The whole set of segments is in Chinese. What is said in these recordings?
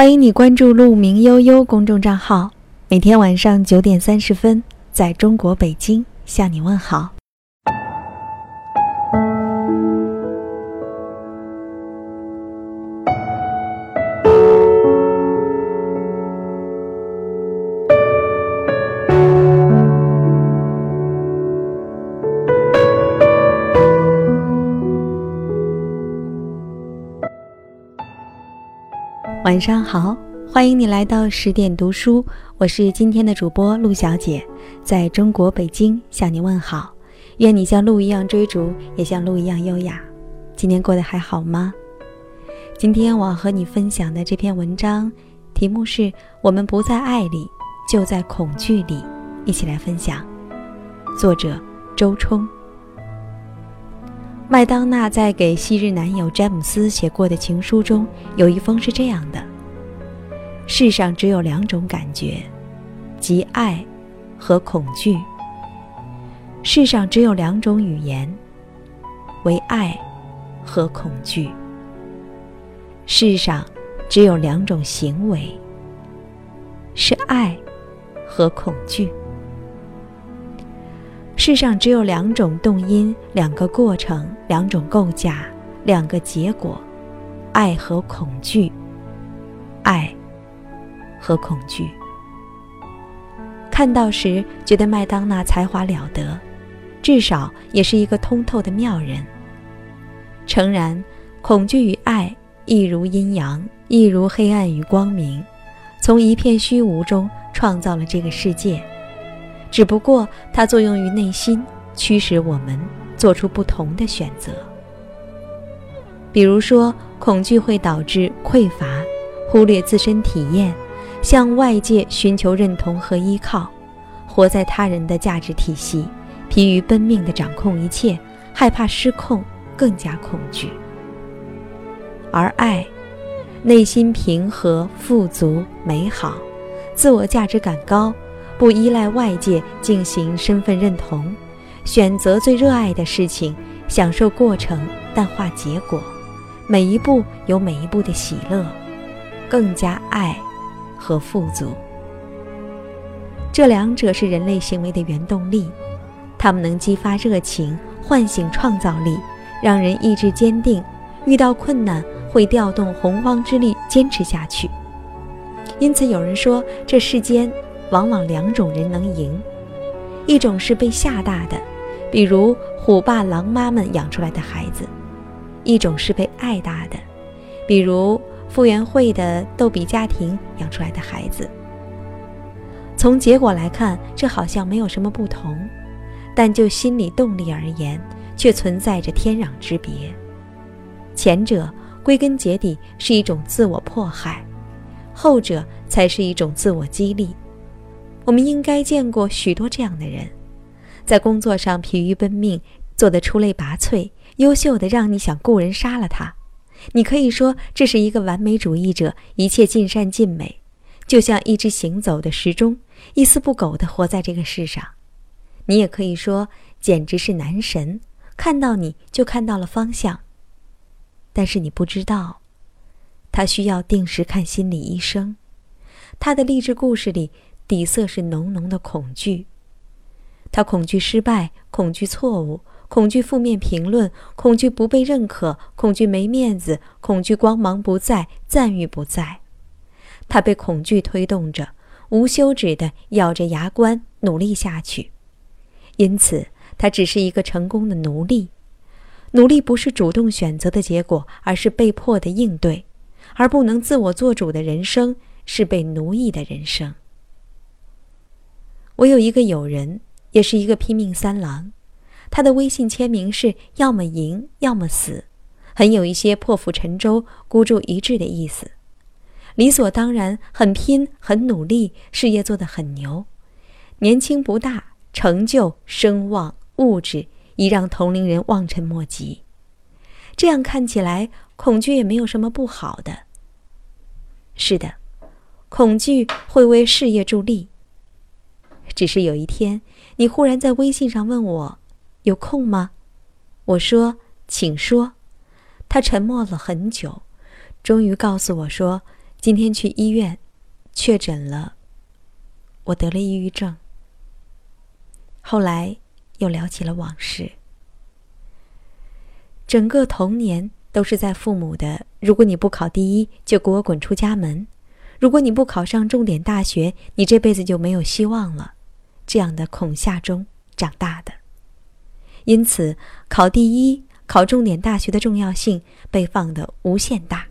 欢迎你关注“鹿鸣悠悠”公众账号，每天晚上九点三十分，在中国北京向你问好。晚上好，欢迎你来到十点读书，我是今天的主播陆小姐，在中国北京向你问好。愿你像鹿一样追逐，也像鹿一样优雅。今天过得还好吗？今天我要和你分享的这篇文章，题目是我们不在爱里，就在恐惧里。一起来分享。作者周冲。麦当娜在给昔日男友詹姆斯写过的情书中，有一封是这样的：“世上只有两种感觉，即爱和恐惧。世上只有两种语言，为爱和恐惧。世上只有两种行为，是爱和恐惧。”世上只有两种动因，两个过程，两种构架，两个结果：爱和恐惧。爱和恐惧。看到时觉得麦当娜才华了得，至少也是一个通透的妙人。诚然，恐惧与爱亦如阴阳，亦如黑暗与光明，从一片虚无中创造了这个世界。只不过它作用于内心，驱使我们做出不同的选择。比如说，恐惧会导致匮乏，忽略自身体验，向外界寻求认同和依靠，活在他人的价值体系，疲于奔命地掌控一切，害怕失控，更加恐惧。而爱，内心平和、富足、美好，自我价值感高。不依赖外界进行身份认同，选择最热爱的事情，享受过程，淡化结果，每一步有每一步的喜乐，更加爱和富足。这两者是人类行为的原动力，它们能激发热情，唤醒创造力，让人意志坚定，遇到困难会调动洪荒之力坚持下去。因此，有人说这世间。往往两种人能赢，一种是被吓大的，比如虎爸狼妈们养出来的孩子；一种是被爱大的，比如傅园慧的逗比家庭养出来的孩子。从结果来看，这好像没有什么不同，但就心理动力而言，却存在着天壤之别。前者归根结底是一种自我迫害，后者才是一种自我激励。我们应该见过许多这样的人，在工作上疲于奔命，做得出类拔萃，优秀的让你想雇人杀了他。你可以说这是一个完美主义者，一切尽善尽美，就像一只行走的时钟，一丝不苟地活在这个世上。你也可以说简直是男神，看到你就看到了方向。但是你不知道，他需要定时看心理医生。他的励志故事里。底色是浓浓的恐惧，他恐惧失败，恐惧错误，恐惧负面评论，恐惧不被认可，恐惧没面子，恐惧光芒不在，赞誉不在。他被恐惧推动着，无休止地咬着牙关努力下去。因此，他只是一个成功的奴隶。努力不是主动选择的结果，而是被迫的应对。而不能自我做主的人生，是被奴役的人生。我有一个友人，也是一个拼命三郎，他的微信签名是“要么赢，要么死”，很有一些破釜沉舟、孤注一掷的意思。理所当然，很拼，很努力，事业做得很牛，年轻不大，成就、声望、物质已让同龄人望尘莫及。这样看起来，恐惧也没有什么不好的。是的，恐惧会为事业助力。只是有一天，你忽然在微信上问我：“有空吗？”我说：“请说。”他沉默了很久，终于告诉我说：“今天去医院，确诊了，我得了抑郁症。后来又聊起了往事。整个童年都是在父母的“如果你不考第一，就给我滚出家门；如果你不考上重点大学，你这辈子就没有希望了”这样的恐吓中长大的。因此，考第一、考重点大学的重要性被放得无限大。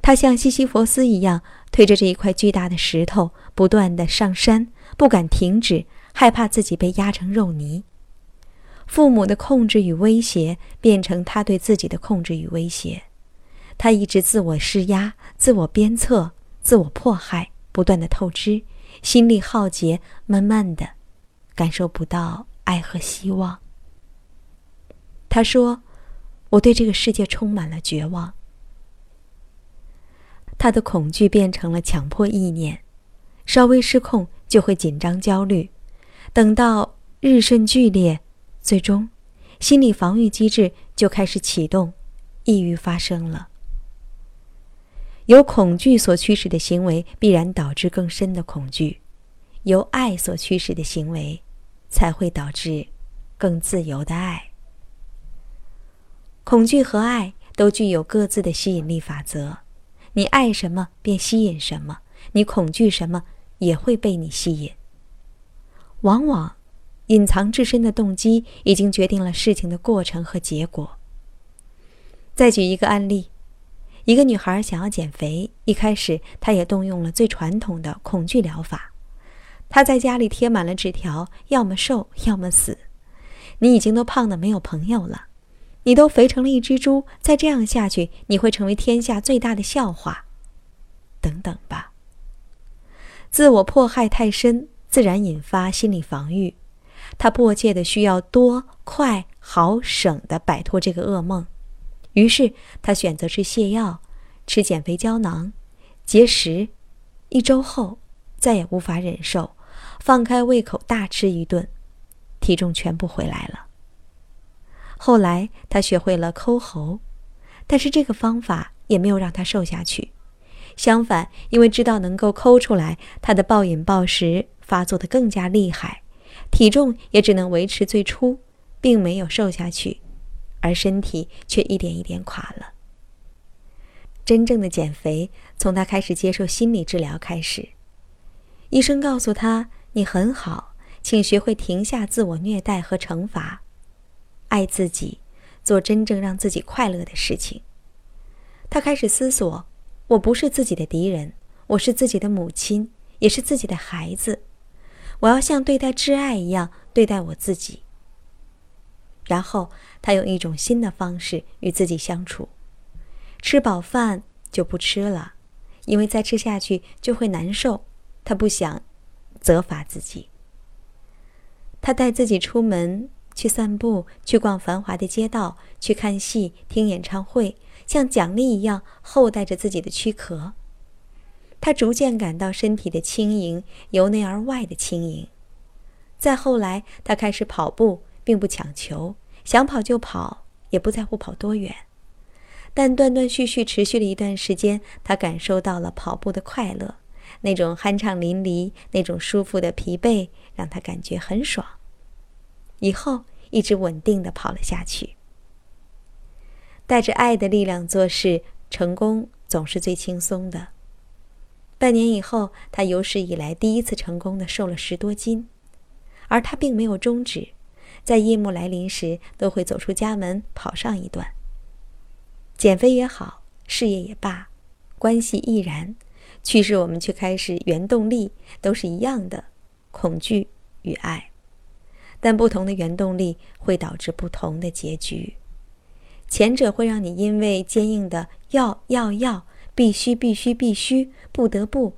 他像西西弗斯一样推着这一块巨大的石头，不断的上山，不敢停止，害怕自己被压成肉泥。父母的控制与威胁变成他对自己的控制与威胁，他一直自我施压、自我鞭策、自我迫害，不断的透支，心力耗竭，慢慢的，感受不到爱和希望。他说：“我对这个世界充满了绝望。”他的恐惧变成了强迫意念，稍微失控就会紧张焦虑，等到日甚剧烈，最终心理防御机制就开始启动，抑郁发生了。由恐惧所驱使的行为必然导致更深的恐惧，由爱所驱使的行为才会导致更自由的爱。恐惧和爱都具有各自的吸引力法则。你爱什么便吸引什么，你恐惧什么也会被你吸引。往往，隐藏至深的动机已经决定了事情的过程和结果。再举一个案例：一个女孩想要减肥，一开始她也动用了最传统的恐惧疗法。她在家里贴满了纸条，要么瘦，要么死。你已经都胖的没有朋友了。你都肥成了一只猪，再这样下去，你会成为天下最大的笑话。等等吧。自我迫害太深，自然引发心理防御。他迫切的需要多、快、好、省的摆脱这个噩梦，于是他选择吃泻药，吃减肥胶囊，节食。一周后，再也无法忍受，放开胃口大吃一顿，体重全部回来了。后来，他学会了抠喉，但是这个方法也没有让他瘦下去。相反，因为知道能够抠出来，他的暴饮暴食发作的更加厉害，体重也只能维持最初，并没有瘦下去，而身体却一点一点垮了。真正的减肥从他开始接受心理治疗开始。医生告诉他：“你很好，请学会停下自我虐待和惩罚。”爱自己，做真正让自己快乐的事情。他开始思索：我不是自己的敌人，我是自己的母亲，也是自己的孩子。我要像对待挚爱一样对待我自己。然后，他用一种新的方式与自己相处：吃饱饭就不吃了，因为再吃下去就会难受。他不想责罚自己。他带自己出门。去散步，去逛繁华的街道，去看戏、听演唱会，像奖励一样厚待着自己的躯壳。他逐渐感到身体的轻盈，由内而外的轻盈。再后来，他开始跑步，并不强求，想跑就跑，也不在乎跑多远。但断断续续持续了一段时间，他感受到了跑步的快乐，那种酣畅淋漓，那种舒服的疲惫，让他感觉很爽。以后一直稳定的跑了下去。带着爱的力量做事，成功总是最轻松的。半年以后，他有史以来第一次成功的瘦了十多斤，而他并没有终止，在夜幕来临时都会走出家门跑上一段。减肥也好，事业也罢，关系亦然，驱使我们去开始原动力都是一样的：恐惧与爱。但不同的原动力会导致不同的结局，前者会让你因为坚硬的要要要、必须必须必须、不得不，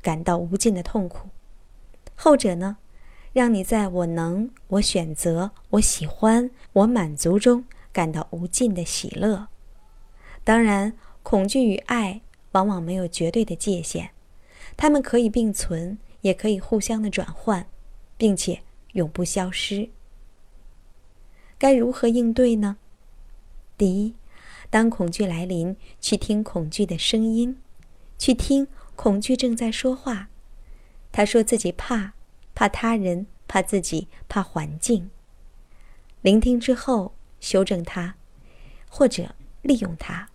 感到无尽的痛苦；后者呢，让你在我能、我选择、我喜欢、我满足中感到无尽的喜乐。当然，恐惧与爱往往没有绝对的界限，它们可以并存，也可以互相的转换，并且。永不消失。该如何应对呢？第一，当恐惧来临，去听恐惧的声音，去听恐惧正在说话。他说自己怕，怕他人，怕自己，怕环境。聆听之后，修正它，或者利用它，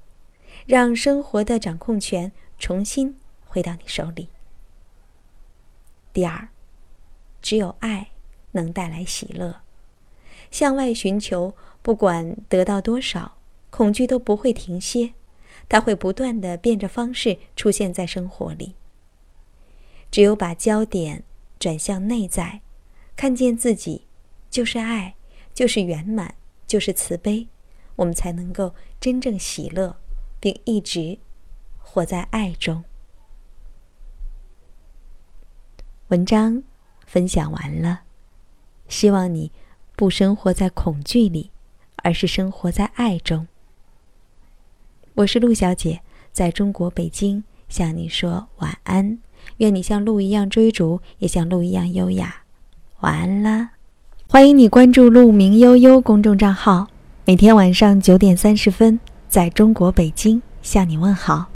让生活的掌控权重新回到你手里。第二，只有爱能带来喜乐。向外寻求，不管得到多少，恐惧都不会停歇，它会不断的变着方式出现在生活里。只有把焦点转向内在，看见自己就是爱，就是圆满，就是慈悲，我们才能够真正喜乐，并一直活在爱中。文章分享完了，希望你。不生活在恐惧里，而是生活在爱中。我是陆小姐，在中国北京向你说晚安。愿你像鹿一样追逐，也像鹿一样优雅。晚安啦！欢迎你关注“鹿鸣悠悠”公众账号，每天晚上九点三十分，在中国北京向你问好。